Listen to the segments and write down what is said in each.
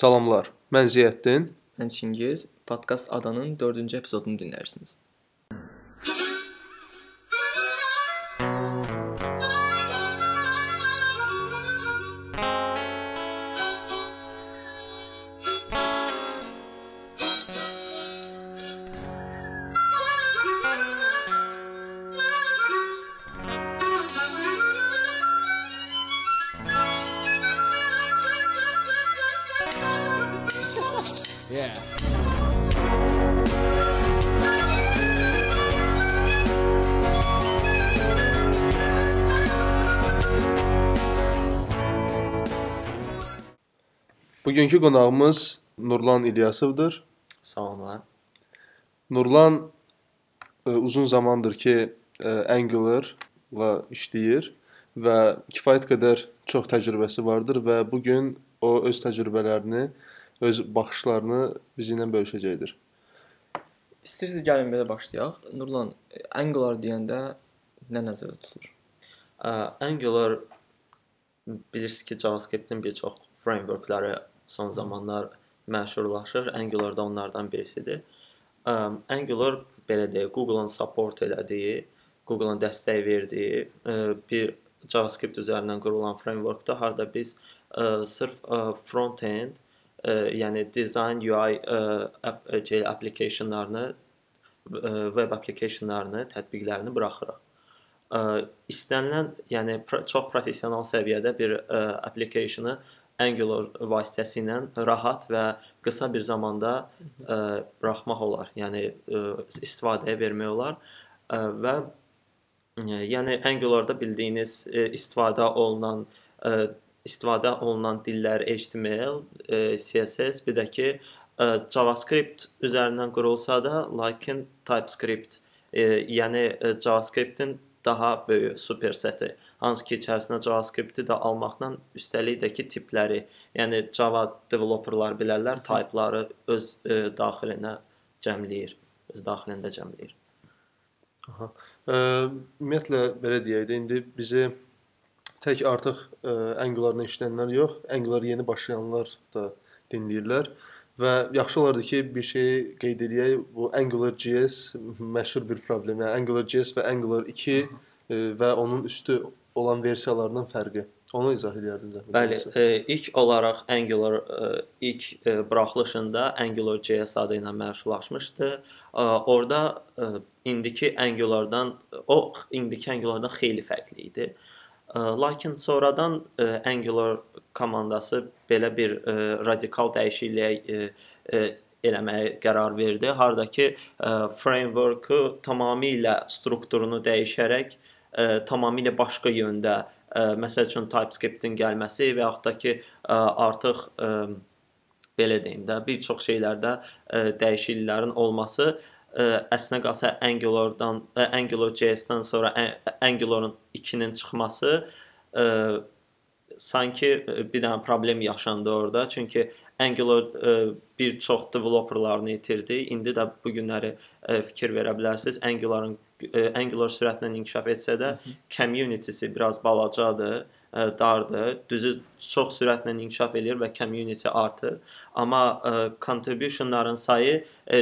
Salamlar. Mən Ziyəddin. Mən Çingiz. Podkast Adanın 4-cü epizodunu dinləyirsiniz. Bugünkü qonağımız Nurlan İlyasovdur. Salamlar. Nurlan ə, uzun zamandır ki, ə, Angular-la işləyir və kifayət qədər çox təcrübəsi vardır və bu gün o öz təcrübələrini, öz baxışlarını bizi ilə bölüşəcəkdir. İstəyirsiniz gəlin belə başlayaq. Nurlan, Angular deyəndə nə nəzərdə tutulur? Ə, Angular bilirsiniz ki, JavaScript-in bir çox frameworkları son zamanlar məşhurlaşır. Angular da onlardan birisidir. Ə, Angular belə deyək, Google-un support elədiyi, Google-un dəstək verdiyi ə, bir JavaScript üzərindən qurulan frameworkdur. Harda biz ə, sırf ə, front-end, ə, yəni design UI ə, app, ə, applicationlarını ə, web applicationlarını, tətbiqlərini buraxırıq. Ə, istənilən, yəni pro çox professional səviyyədə bir ə, application-ı Angular vasitəsilə rahat və qısa bir zamanda ə, buraxmaq olar. Yəni ə, istifadəyə vermək olar ə, və ə, yəni Angular-da bildiyiniz ə, istifadə olunan ə, istifadə olunan dillər HTML, ə, CSS, bir də ki ə, JavaScript üzərindən qurulsa da, lakin TypeScript, ə, yəni ə, JavaScript-in daha böyük superseti hansı ki içərisinə JavaScript-i də almaqla üstəlik də ki tipləri, yəni Java developerlar bilərlər, type-ları öz ə, daxilinə cəmləyir, öz daxilində cəmləyir. Aha. Ə, ümumiyyətlə belə deyək də indi bizi tək artıq ə, Angular-la işləyənlər yox, Angular yeni başlayanlar da dinləyirlər və yaxşı olardı ki, bir şey qeyd edək. Bu AngularJS məşhur bir problem. Yəni AngularJS və Angular 2 ə, və onun üstü olan versiyalarının fərqi. Onu izah edərdiniz zəhmət Bəli, e, ilk olaraq Angular e, ilk e, buraxılışında Angular.js adı ilə məşhurlaşmışdı. E, orada e, indiki Angular-dan o indiki Angular-dan xeyli fərqli idi. E, lakin sonradan e, Angular komandası belə bir e, radikal dəyişikliyə e, e, eləməyə qərar verdi. Hardakı e, framework-u tamamilə strukturunu dəyişərək ə, tamamilə başqa yöndə, ə, məsəl üçün TypeScript-in gəlməsi və yaxud da ki, ə, artıq ə, belə deyim də, bir çox şeylərdə ə, dəyişikliklərin olması ə, əslinə qalsa Angular-dan, Angular.js-dən sonra Angular-ın 2-nin çıxması ə, sanki bir dənə problem yaşandı orada. Çünki Angular ə, bir çox developerlarını itirdi. İndi də bu günləri ə, fikir verə bilərsiniz. Angular-ın Angular sürətlə inkişaf etsə də, community-si biraz balacadır, dardır. Düzü çox sürətlə inkişaf eləyir və community artır. Amma contribution-ların sayı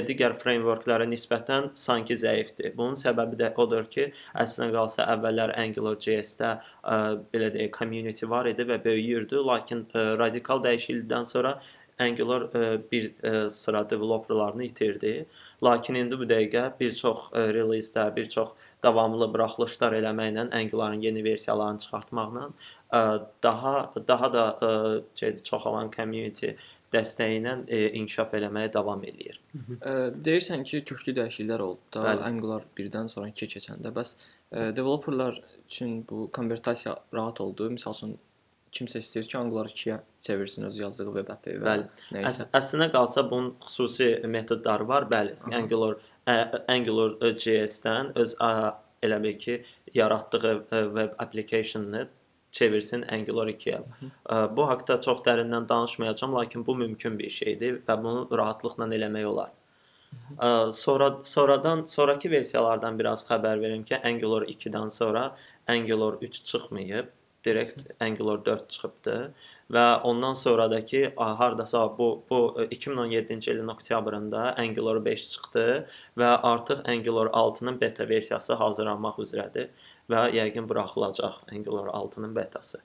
digər framework-lara nisbətən sanki zəifdir. Bunun səbəbi də odur ki, əslində qalsa əvvəllər Angular.js-də belə deyək, community var idi və böyüyürdü, lakin radikal dəyişiklikdən sonra Angular bir sıra developerlarını itirdi. Lakin indi bu dəqiqə bir çox e, release-də, bir çox davamlı buraxılışlar eləməklə, Angular-ın yeni versiyalarını çıxartmaqla e, daha daha da e, çoxalan community dəstəyi ilə e, inkişaf eləməyə davam eləyir. Deyirsən ki, köklü dəyişikliklər oldu da Bəli. Angular 1-dən sonra 2-yə keçəndə. Bəs developerlar üçün bu konvertasiya rahat oldu. Məsəl üçün kimsə istəyir ki, Angular 2-yə çevirsin öz yazdığı web app-i və bəli. Əs əslində qalsa bunun xüsusi metodları var. Bəli, Aha. Angular Angular JS-dən öz ə, elə bil ki, yaratdığı web application-ını çevirsin Angular 2-yə. Bu haqqda çox dərindən danışmayacağam, lakin bu mümkün bir şeydir və bunu rahatlıqla eləmək olar. Ə, sonra sonradan sonrakı versiyalardan biraz xəbər verim ki, Angular 2-dən sonra Angular 3 çıxmayıb direkt Angular 4 çıxıbdı və ondan sonradakı hardasa bu bu e, 2017-ci ilin oktyabrında Angular 5 çıxdı və artıq Angular 6-nın beta versiyası hazırlanmaq üzrədir və yəqin buraxılacaq Angular 6-nın betası.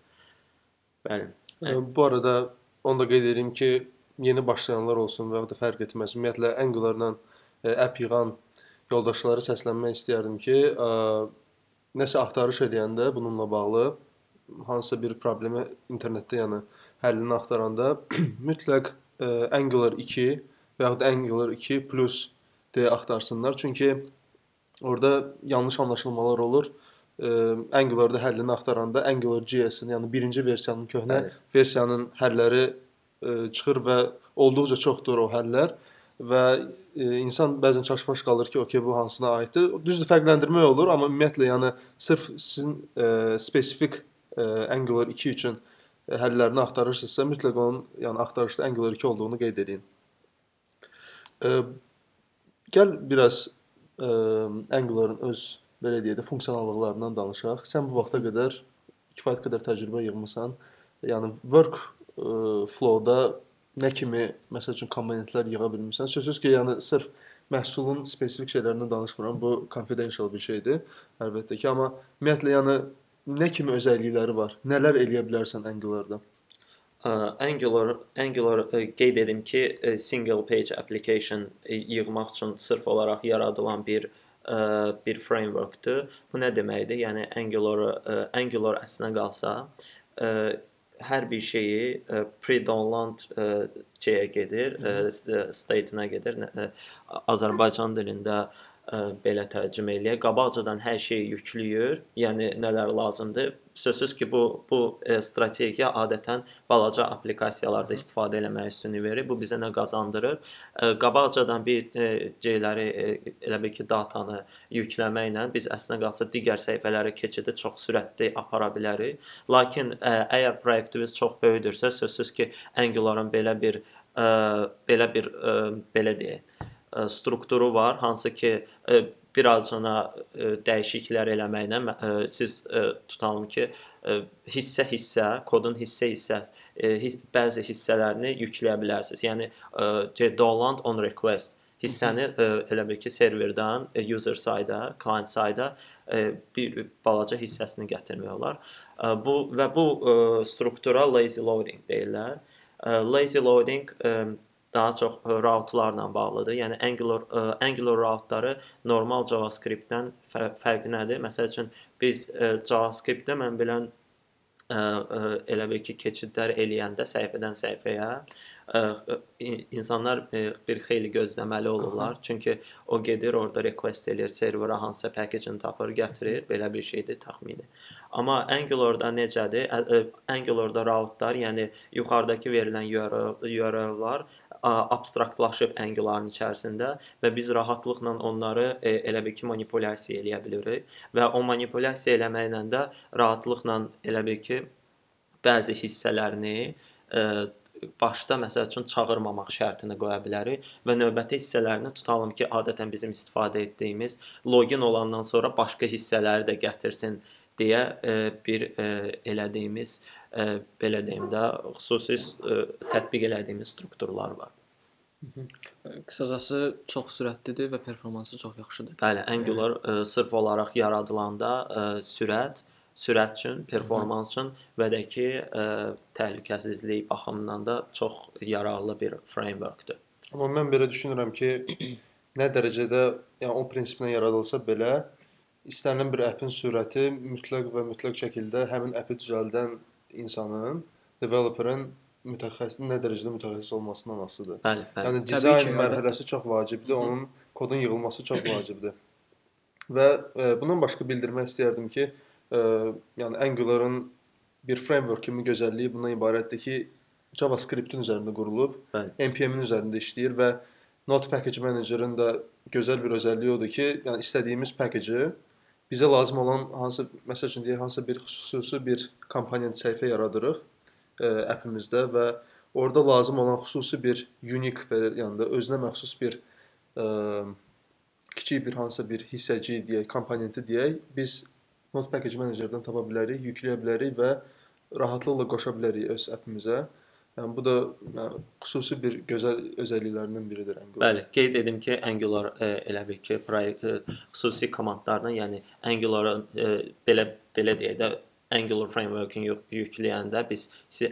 Bəli. E, Bu arada onu da qeyd edeyim ki, yeni başlayanlar olsun və ya da fərq etməz. Ümumiyyətlə Angular-la e, app yığan yoldaşlara səslənmək istəyərdim ki, nəsə axtarış edəndə bununla bağlı hansısa bir problemi internetdə, yəni həllini axtaranda mütləq ə, Angular 2 və ya da Angular 2 Plus deyə axtarsınlar. Çünki orada yanlış anlaşılmalar olur. Ə, Angular-da həllini axtaranda Angular JS-in, yəni birinci versiyanın köhnə Bəli. versiyanın həlləri ə, çıxır və olduqca çoxdur o həllər və e, insan bəzən çaşbaş qalır ki, okey bu hansına aiddir. Düzdür, fərqləndirmək olur, amma ümumiyyətlə yəni sırf sizin e, spesifik e, Angular 2 üçün e, həllərini axtarırsınızsa, mütləq onun yəni axtarışda Angular 2 olduğunu qeyd edin. E, gəl biraz e, Angular-ın öz belə deyək də funksionallıqlarından danışaq. Sən bu vaxta qədər kifayət qədər təcrübə yığmısan. Yəni work e, flow-da nə kimi məsəl üçün komponentlər yığa bilmirsən? Sözsüz ki, yəni sırf məhsulun spesifik şeylərindən danışmıram. Bu confidential bir şeydir, əlbəttə ki, amma ümumiyyətlə yəni nə kimi özəllikləri var? Nələr eləyə bilərsən Angular-da? Angular Angular qeyd edim ki, single page application yığmaq üçün sırf olaraq yaradılan bir ə, bir frameworkdur. Bu nə deməkdir? Yəni Angular ə, Angular əslinə qalsa, ə, hər bir şeyi ə, pre-download ə, C-yə gedir, ə, st- state-nə gedir. Ə, Azərbaycan dilində ə, belə tərcümə eləyək. Qabaqcadan hər şeyi yükləyir. Yəni nələr lazımdır? Sözsüz ki, bu bu e, strategiya adətən balaca applikasiyalarda istifadə eləməyə üstünlük verir. Bu bizə nə qazandırır? E, qabaqcadan bir e, şeyləri e, elə bil ki, datanı yükləməklə biz əslində qalsa digər səhifələrə keçidi çox sürətli apara bilərik. Lakin ə, əgər proyektiniz çox böyükdürsə, sözsüz ki, Angular-ın belə bir ə, belə bir ə, belə deyək, ə, strukturu var, hansı ki ə, bir azcana ə, dəyişikliklər eləməklə siz tutalım ki, hissə-hissə, kodun hissə-hissə bəzi hissələrini yükləyə bilərsiniz. Yəni download on request hissəni elə bil ki, serverdən user side-a, client side-a ə, bir balaca hissəsini gətirmək olar. Bu və bu struktura lazy loading deyirlər. Lazy loading daha çox ə, routelarla bağlıdır. Yəni Angular ə, Angular routeları normal JavaScript-dən fə fərqi nədir? Məsəl üçün biz ə, JavaScript-də mən bilən ə, ə, elə bil ki, keçidlər eləyəndə səhifədən səhifəyə ə, ə, in- insanlar ə, bir xeyli gözləməli olurlar. Çünki o gedir, orada request eləyir, serverə hansısa package-ni tapır, gətirir. Belə bir şeydir təxmini. Amma Angular-da necədir? Angular-da routelar, yəni yuxarıdakı verilən URL URL-lar abstraktlaşıb Angular-ın içərisində və biz rahatlıqla onları e, elə bil ki, manipulyasiya eləyə bilirik və o manipulyasiya eləməklə də rahatlıqla elə bil ki, bəzi hissələrini ə, başda məsəl üçün çağırmamaq şərtini qoya bilərik və növbəti hissələrini tutalım ki, adətən bizim istifadə etdiyimiz login olandan sonra başqa hissələri də gətirsin deyə e, bir e, elədiyimiz e, belə deyim də xüsusi e, tətbiq elədiyimiz strukturlar var. Qısacası çox sürətlidir və performansı çox yaxşıdır. Bəli, Angular ə, sırf olaraq yaradılanda ə, sürət, sürət üçün, performans üçün və də ki, ə, təhlükəsizlik baxımından da çox yararlı bir frameworkdur. Amma mən belə düşünürəm ki, nə dərəcədə, yəni o prinsiplə yaradılsa belə istənilən bir appin sürəti mütləq və mütləq şəkildə həmin appi düzəldən insanın, developerın mütəxəssis nə dərəcədə mütəxəssis olmasından asılıdır. Bəli, bəli. Yəni dizayn ki, mərhələsi çox vacibdir, onun kodun yığılması çox vacibdir. Və e, bundan başqa bildirmək istəyərdim ki, e, yəni Angular-ın bir framework kimi gözəlliyi bundan ibarətdir ki, JavaScript-in üzərində qurulub. NPM-in üzərində işləyir və Node Package Manager-ın da gözəl bir özəlliyi odur ki, yəni istədiyimiz package-i bizə lazım olan hansı məsəl üçün deyək hansısa bir xüsusi bir komponent səhifə yaradırıq e, appimizdə və orada lazım olan xüsusi bir unique belə yəni özünə məxsus bir e, kiçik bir hansısa bir hissəci deyək, komponenti deyək, biz Node Package Manager-dan tapa bilərik, yükləyə bilərik və rahatlıqla qoşa bilərik öz appimizə. Yəni bu da yəni, xüsusi bir gözəl özəlliklərindən biridir Angular. Bəli, qeyd edim ki, Angular e, elə bil ki, proyekt e, xüsusi komandlardan, yəni Angular-ın e, belə belə deyək də Angular framework-ını yük yükləyəndə biz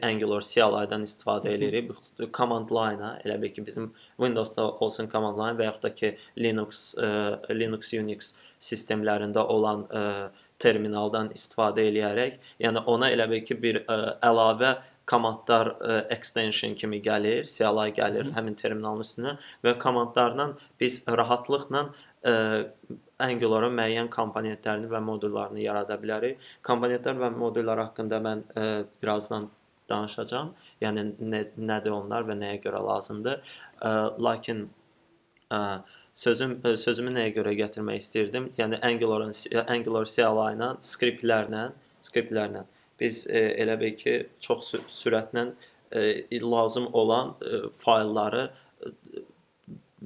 Angular CLI-dan istifadə edirik. Bu command line-a elə bil ki, bizim Windows-da olsun command line və yaxud da ki, Linux e, Linux Unix sistemlərində olan e, terminaldan istifadə eləyərək, yəni ona elə bil ki, bir ə, əlavə komandlar ə, extension kimi gəlir, CLI gəlir Hı. həmin terminalın üstünə və komandlardan biz rahatlıqla ə, Angular-ın müəyyən komponentlərini və modullarını yarada bilərik. Komponentlər və modullar haqqında mən ə, birazdan danışacağam. Yəni nə, nədir onlar və nəyə görə lazımdır. Ə, lakin ə, sözüm sözümü nəyə görə gətirmək istirdim? Yəni Angular-ın Angular CLI ilə skriptlərlə, skriptlərlə biz e, elə bil ki, çox sürətlə e, lazım olan e, faylları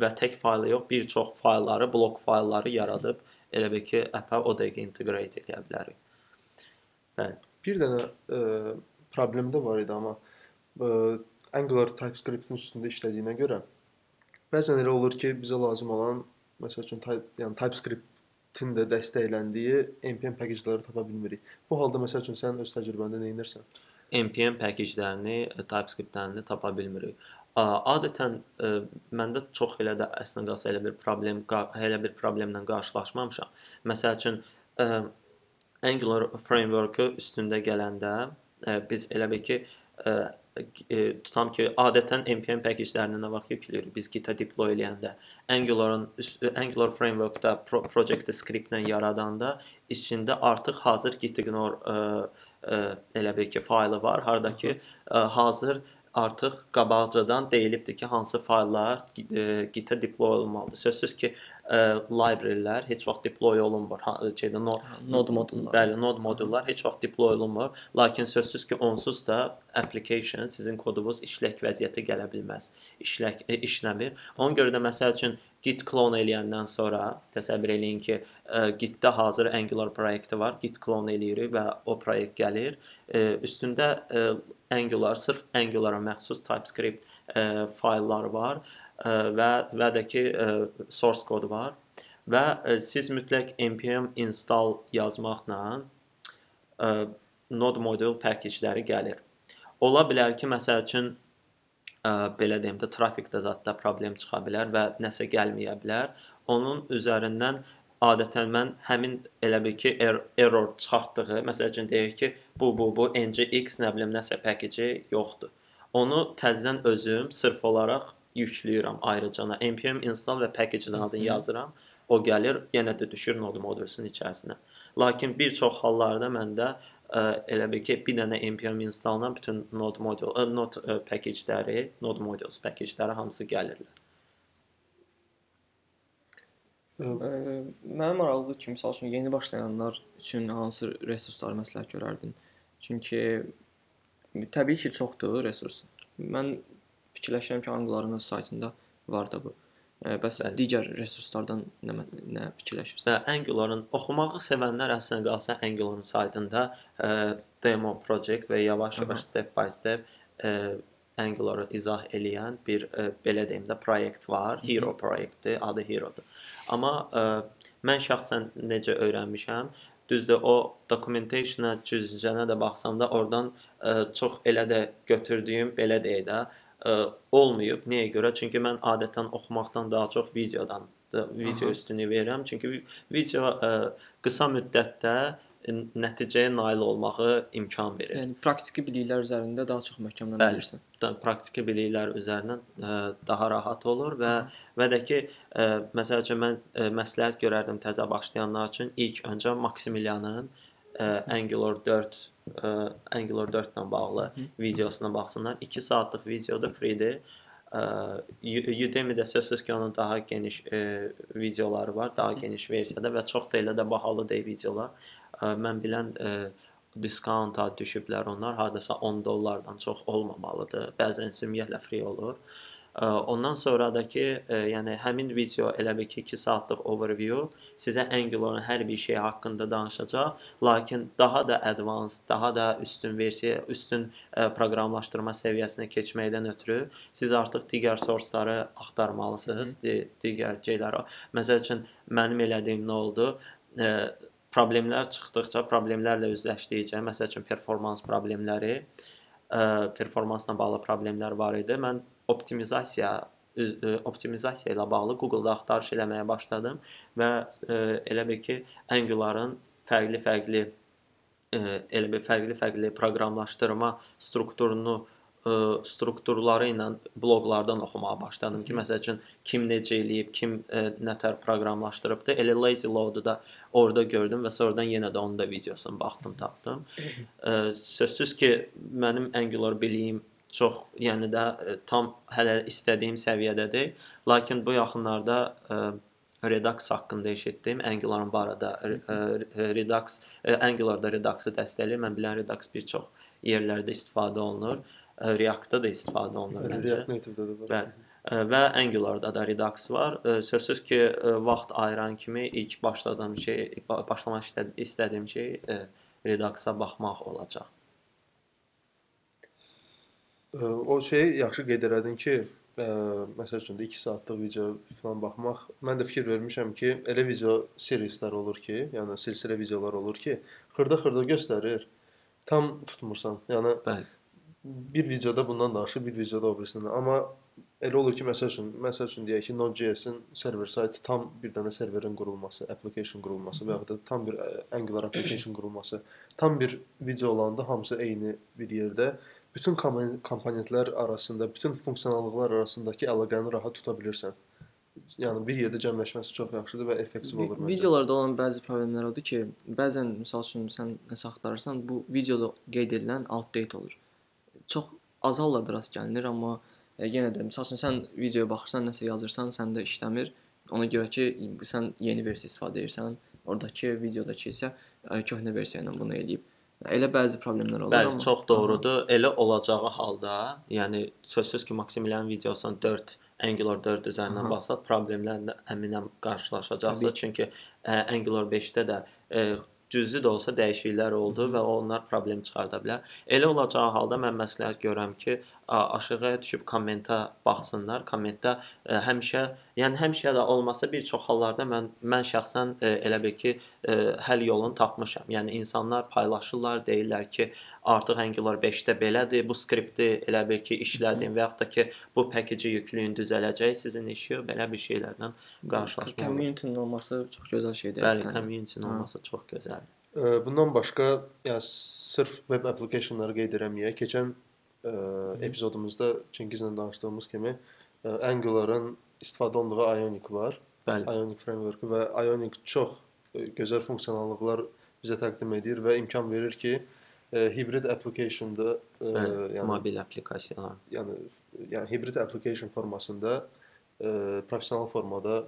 və tək faylı yox, bir çox faylları, blok faylları yaradıb elə bil ki, app-a o dəqiqə integrate edə bilərik. Bəli. Bir dənə e, problem də var idi amma e, Angular TypeScript-in üstündə işlədiyinə görə bəzən elə olur ki, bizə lazım olan məsəl üçün type, yəni TypeScript tin də dəstəkləndiyi npm package-ləri tapa bilmirik. Bu halda məsəl üçün sən öz təcrübəndə nə edirsən? npm package-lərini, e, TypeScript-lərini tapa bilmirik. Adətən ə, e, məndə çox elə də əslində qalsa elə bir problem, elə bir problemlə qarşılaşmamışam. Məsəl üçün ə, e, Angular framework-ı üstündə gələndə ə, biz elə bil ki, ə, e, tutam ki, adətən npm package-lərini nə vaxt yükləyirik? Biz Git-ə deploy eləyəndə, Angular-ın Angular framework-da pro project script-lə yaradanda içində artıq hazır gitignore ə, ə, elə bil ki, faylı var, harda ki, ə, hazır artıq qabaqcadan deyilibdir ki, hansı fayllar Git-ə deploy olunmalıdır. Sözsüz ki, ə, library-lər heç vaxt deploy olunmur. Şeydə node, node modullar. Bəli, node modullar heç vaxt deploy olunmur. Lakin sözsüz ki, onsuz da application sizin kodunuz işlək vəziyyətə gələ bilməz. İşlək e, işləmir. Ona görə də məsəl üçün git klon eləyəndən sonra təsəvvür eləyin ki, ə, gitdə hazır Angular proyekti var. Git klon eləyirik və o proyekt gəlir. Ə, üstündə ə, Angular, sırf Angulara məxsus TypeScript ə, faylları var ə, və və də ki ə, source kodu var və ə, siz mütləq npm install yazmaqla ə, node module package-ləri gəlir. Ola bilər ki, məsəl üçün ə, belə deyim də trafikdə zətdə problem çıxa bilər və nəsə gəlməyə bilər. Onun üzərindən adətən mən həmin elə bil ki er error çıxartdığı, məsəl üçün deyir ki, bu bu bu ngx nə bilim nəsə package yoxdur. Onu təzədən özüm sırf olaraq yükləyirəm ayrıcana. npm install və package adını yazıram. O gəlir, yenə də düşür node modulusunun içərisinə. Lakin bir çox hallarda məndə ə, elə bil ki, bir dənə npm installla bütün node module, ə, node package-ləri, node modules package-ləri hamısı gəlirlər. Mənə maraqlıdır ki, məsəl üçün yeni başlayanlar üçün hansı resursları məsləhət görərdin? Çünki təbii ki, çoxdur resurs. Mən fikirləşirəm ki, Anguların öz saytında var da bu. Bəs Bəli. digər resurslardan nə nə fikirləşirsən? Angular-ın oxumağı sevənlər əslində qalsa Angular-ın saytında ə, demo project və yavaş-yavaş step by step ə, Angular-ı izah eləyən bir ə, e, belə deyim də proyekt var. Hero proyektdir, adı Hero-dur. Amma ə, e, mən şəxsən necə öyrənmişəm, düzdür o documentation-a, cüzcənə də baxsam da oradan ə, e, çox elə də götürdüyüm belə deyə də ə, olmayıb. Nəyə görə? Çünki mən adətən oxumaqdan daha çox videodan video Aha. üstünlüyü verirəm. Çünki video ə, qısa müddətdə nəticəyə nail olmağı imkan verir. Yəni praktiki biliklər üzərində daha çox möhkəmləndirirsən. Bəli, praktiki biliklər üzərindən ə, e, daha rahat olur və Hı. və də ki, ə, e, məsəl üçün mən ə, e, məsləhət görərdim təzə başlayanlar üçün ilk öncə Maximilianın ə, Angular 4 ə, Angular 4 ilə bağlı Hı. videosuna baxsınlar. 2 saatlıq videodur, free-dir. Udemy-də sözsüz ki, onun daha geniş e, videoları var, daha geniş versiyada və çox da elə də bahalı deyil videolar mən bilən diskount düşüblər onlar. Hardasa 10 dollardan çox olmamalıdır. Bəzən ümumiyyətlə free olur. Ondan sonra da ki, ə, yəni həmin video elə bil ki 2 saatlıq overview sizə Angular-ın hər bir şeyi haqqında danışacaq, lakin daha da advanced, daha da üstün versiya, üstün proqramlaşdırma səviyyəsinə keçməkdən ötürü siz artıq digər source-ları axtarmalısınız, di digər şeyləri. Məsəl üçün mənim elədiyim nə oldu? Ə, problemlər çıxdıqca, problemlərlə üzləşdikcə, məsəl üçün performans problemləri, ə, performansla bağlı problemlər var idi. Mən optimizasiya optimizasiya ilə bağlı Google-da axtarış eləməyə başladım və ə, elə bil ki, Angular-ın fərqli-fərqli elə bir fərqli-fərqli proqramlaşdırma strukturunu ə, strukturları ilə bloqlardan oxumağa başladım ki, məsəl üçün kim necə eləyib, kim ə, nətər proqramlaşdırıbdı. Elə lazy load-u da orada gördüm və sonradan yenə də onun da videosunu baxdım, tapdım. Ə, sözsüz ki, mənim Angular biliyim çox, yəni də ə, tam hələ istədiyim səviyyədədir. Lakin bu yaxınlarda ə, Redux haqqında eşitdim. Angular-ın bu arada ə, Redux ə, Angular-da Redux-u dəstəkləyir. Mən bilən Redux bir çox yerlərdə istifadə olunur. Ə, React-da da istifadə olunur Bəli, məncə. React Native-də də var. Bəli. Və Angular-da da Redux var. Sözsüz ki, vaxt ayıran kimi ilk başladığım şey, ba- başlamaq istəd- istədiyim şey Redux-a baxmaq olacaq. O şeyi yaxşı qeyd elədin ki, ə, məsəl üçün də 2 saatlıq video falan baxmaq. Mən də fikir vermişəm ki, elə video seriallar olur ki, yəni silsilə videolar olur ki, xırda-xırda göstərir. Tam tutmursan. Yəni Bəli. Bir videoda bundan danışır, bir videoda o birisindən. Amma elə olur ki, məsəl üçün, məsəl üçün deyək ki, Node.js-in server site tam bir dənə serverin qurulması, application qurulması və ya da tam bir ə, Angular application qurulması, tam bir video olanda hamısı eyni bir yerdə bütün komponent- komponentlər arasında, bütün funksionallıqlar arasındakı əlaqəni rahat tuta bilirsən. Yəni bir yerdə cəmləşməsi çox yaxşıdır və effektiv olur məncə. Videolarda olan bəzi problemlər odur ki, bəzən məsəl üçün sən nəsə axtarırsan, bu videoda qeyd edilən outdate olur. Çox az hallarda rast gəlinir, amma e, yenə də məsəl üçün sən videoya baxırsan, nəsə yazırsan, səndə işləmir. Ona görə ki, sən yeni versiya istifadə edirsən, oradakı videodakı isə e, köhnə versiya ilə bunu eləyib. Elə bəzi problemlər olur Bəli, amma çox doğrudur. Elə olacağı halda, yəni sözsüz ki, Maximilian videosunun 4 Angular 4 üzərindən Aha. baxsaq, problemlərlə əminəm qarşılaşacaqsınız. Çünki ə, Angular 5-də də ə, cüzi də olsa dəyişikliklər oldu və onlar problem çıxarda bilər. Elə olacağı halda mən məsləhət görürəm ki, aşağıya düşüb kommentə baxsınlar. Kommentdə ə, həmişə, yəni həmişə də olmasa bir çox hallarda mən mən şəxsən ə, elə bil ki, ə, həll yolunu tapmışam. Yəni insanlar paylaşırlar, deyirlər ki, artıq Angular 5-də belədir. Bu skripti elə bil ki, işlədim və yaxud da ki, bu package yükləyin düzələcək sizin işi belə bir şeylərlə qarşılaşmaq. community-nin olması çox gözəl şeydir. Bəli, həqiqətən. community-nin Hə. olması çox gözəldir. Bundan başqa, yəni sırf web applicationları qeyd eləməyək. Keçən ə, epizodumuzda Çingizlə danışdığımız kimi ə, Angular-ın istifadə olunduğu Ionic var. Bəli. Ionic framework və Ionic çox ə, gözəl funksionallıqlar bizə təqdim edir və imkan verir ki, ə, hibrid application-da, yəni mobil applikasiyalar. yəni yəni hibrid application formasında ə, professional formada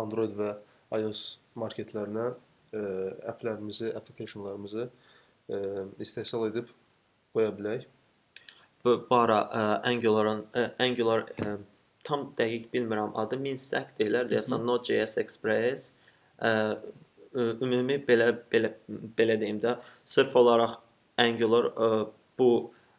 Android və iOS marketlərinə ə, applərimizi, applicationlarımızı ə, istehsal edib qoya bilək. Bu, ara ə, Angular-ın ə, Angular ə, tam dəqiq bilmirəm adı Minstack deyirlər deyəsən Node.js Express ə, ümumi belə belə belə deyim də sırf olaraq Angular ə, bu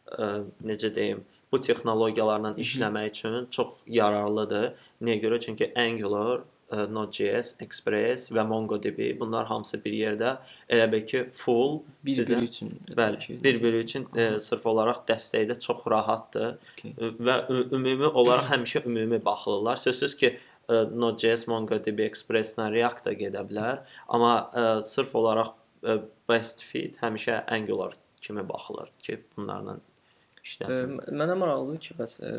ə, necə deyim bu texnologiyalarla işləmək üçün çox yararlıdır. Niyə görə? Çünki Angular Node.js, Express və MongoDB bunlar hamısı bir yerdə elə bil ki full bir-biri üçün. Bəli, bir-biri üçün e, sırf olaraq dəstəkdə çox rahatdır Okey. E, və ümumi olaraq həmişə ümumi baxılırlar. Sözsüz ki, e, Node.js, MongoDB, Express-lə React da gedə bilər, amma e, sırf olaraq e, best fit həmişə Angular kimi baxılır ki, bunlarla Ə, işləsin. Mənə maraqlıdır ki, bəs ə,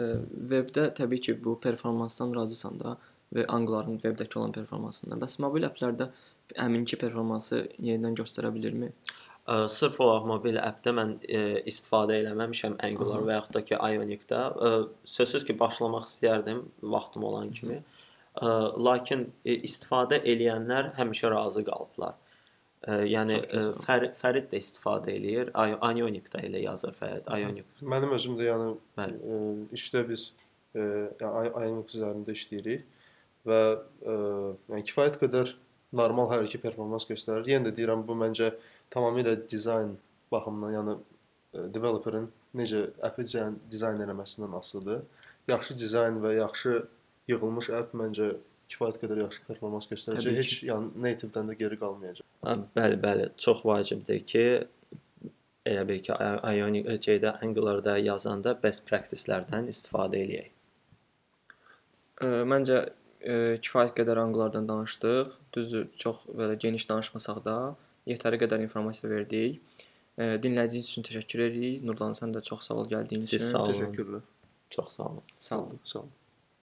webdə təbii ki, bu performansdan razısan da və Angular-ın webdəki olan performansından. Bəs mobil applərdə əminki performansı yenidən göstərə bilirmi? Ə, Sırf olaraq mobil appdə mən e, istifadə eləməmişəm Angular Aha. və yaxud da ki Ionic-də. Ə, Sözsüz ki, başlamaq istərdim vaxtım olan kimi. Ə, Lakin e, istifadə eləyənlər həmişə razı qalıblar. Ə, Yəni ə, Fərid, Fərid də istifadə eləyir. I- Ionic-də elə yazır Fərid. Ionic. Mənim özüm də yəni Bəli. ə, işdə biz e, yəni Ioniq üzərində işləyirik və e, yəni kifayət qədər normal hər iki performans göstərir. Yenə də deyirəm bu məncə tamamilə dizayn baxımından, yəni e, developerin necə əpi dizayn, dizayn etməsindən asılıdır. Yaxşı dizayn və yaxşı yığılmış əpp məncə kifayət qədər yaxşı performans göstərəcək. Heç yəni native-dən də geri qalmayacaq. Hə, Bəli, bəli, çox vacibdir ki, elə bil ki, Ionic C-də Angular-da yazanda best practice-lərdən istifadə eləyək. Ə, Məncə ə, kifayət qədər Angulardan danışdıq. Düzdür, çox belə geniş danışmasaq da yetəri qədər informasiya verdik. Ə, Dinlədiyiniz üçün təşəkkür edirik. Nurlan sən də çox sağ ol gəldiyin Siz üçün. sağ olun. Təşəkkürlər. Çox sağ olun. Sağ ol. Sağ olun.